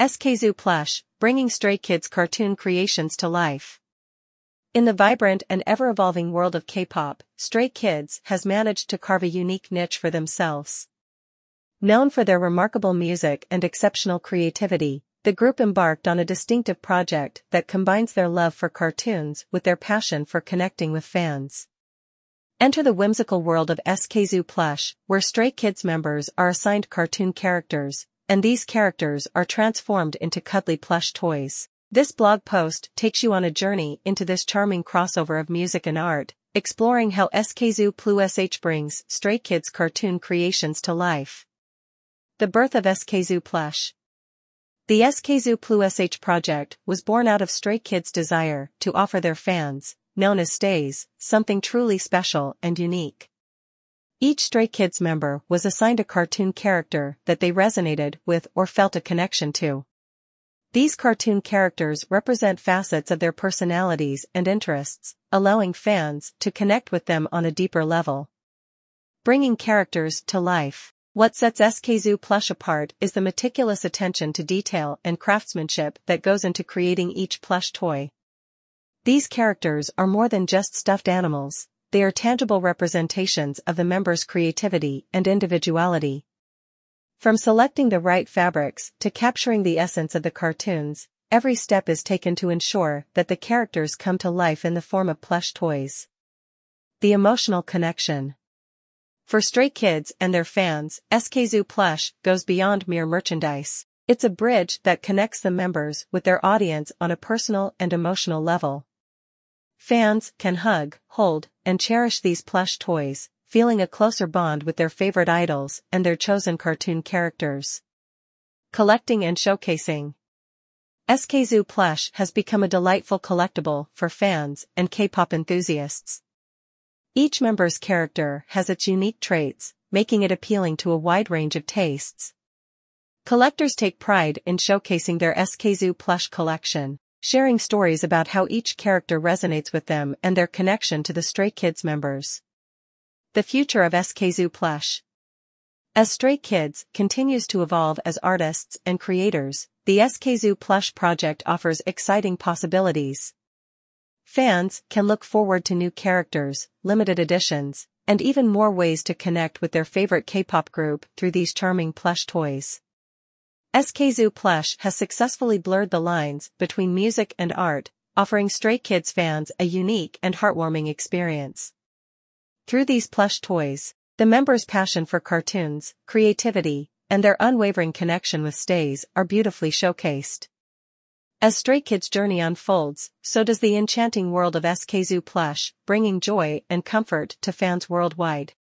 SKZoo Plush, bringing Stray Kids cartoon creations to life. In the vibrant and ever-evolving world of K-pop, Stray Kids has managed to carve a unique niche for themselves. Known for their remarkable music and exceptional creativity, the group embarked on a distinctive project that combines their love for cartoons with their passion for connecting with fans. Enter the whimsical world of SKZoo Plush, where Stray Kids members are assigned cartoon characters, and these characters are transformed into cuddly plush toys. This blog post takes you on a journey into this charming crossover of music and art, exploring how SKZoo Plus SH brings Stray Kids cartoon creations to life. The birth of SKZoo Plush The SKZoo Plus SH project was born out of Stray Kids' desire to offer their fans, known as Stays, something truly special and unique. Each Stray Kids member was assigned a cartoon character that they resonated with or felt a connection to. These cartoon characters represent facets of their personalities and interests, allowing fans to connect with them on a deeper level. Bringing characters to life. What sets SKZoo plush apart is the meticulous attention to detail and craftsmanship that goes into creating each plush toy. These characters are more than just stuffed animals, they are tangible representations of the members' creativity and individuality. From selecting the right fabrics to capturing the essence of the cartoons, every step is taken to ensure that the characters come to life in the form of plush toys. The emotional connection. For Stray Kids and their fans, SKZoo Plush goes beyond mere merchandise. It's a bridge that connects the members with their audience on a personal and emotional level. Fans can hug, hold, and cherish these plush toys, feeling a closer bond with their favorite idols and their chosen cartoon characters. Collecting and showcasing. SKZoo plush has become a delightful collectible for fans and K-pop enthusiasts. Each member's character has its unique traits, making it appealing to a wide range of tastes. Collectors take pride in showcasing their SKZoo plush collection, sharing stories about how each character resonates with them and their connection to the Stray Kids members. The future of SKZoo Plush As Stray Kids continues to evolve as artists and creators, the SKZoo Plush project offers exciting possibilities. Fans can look forward to new characters, limited editions, and even more ways to connect with their favorite K-pop group through these charming plush toys. SKZoo Plush has successfully blurred the lines between music and art, offering Stray Kids fans a unique and heartwarming experience. Through these plush toys, the members' passion for cartoons, creativity, and their unwavering connection with stays are beautifully showcased. As Stray Kids' journey unfolds, so does the enchanting world of SKZoo Plush, bringing joy and comfort to fans worldwide.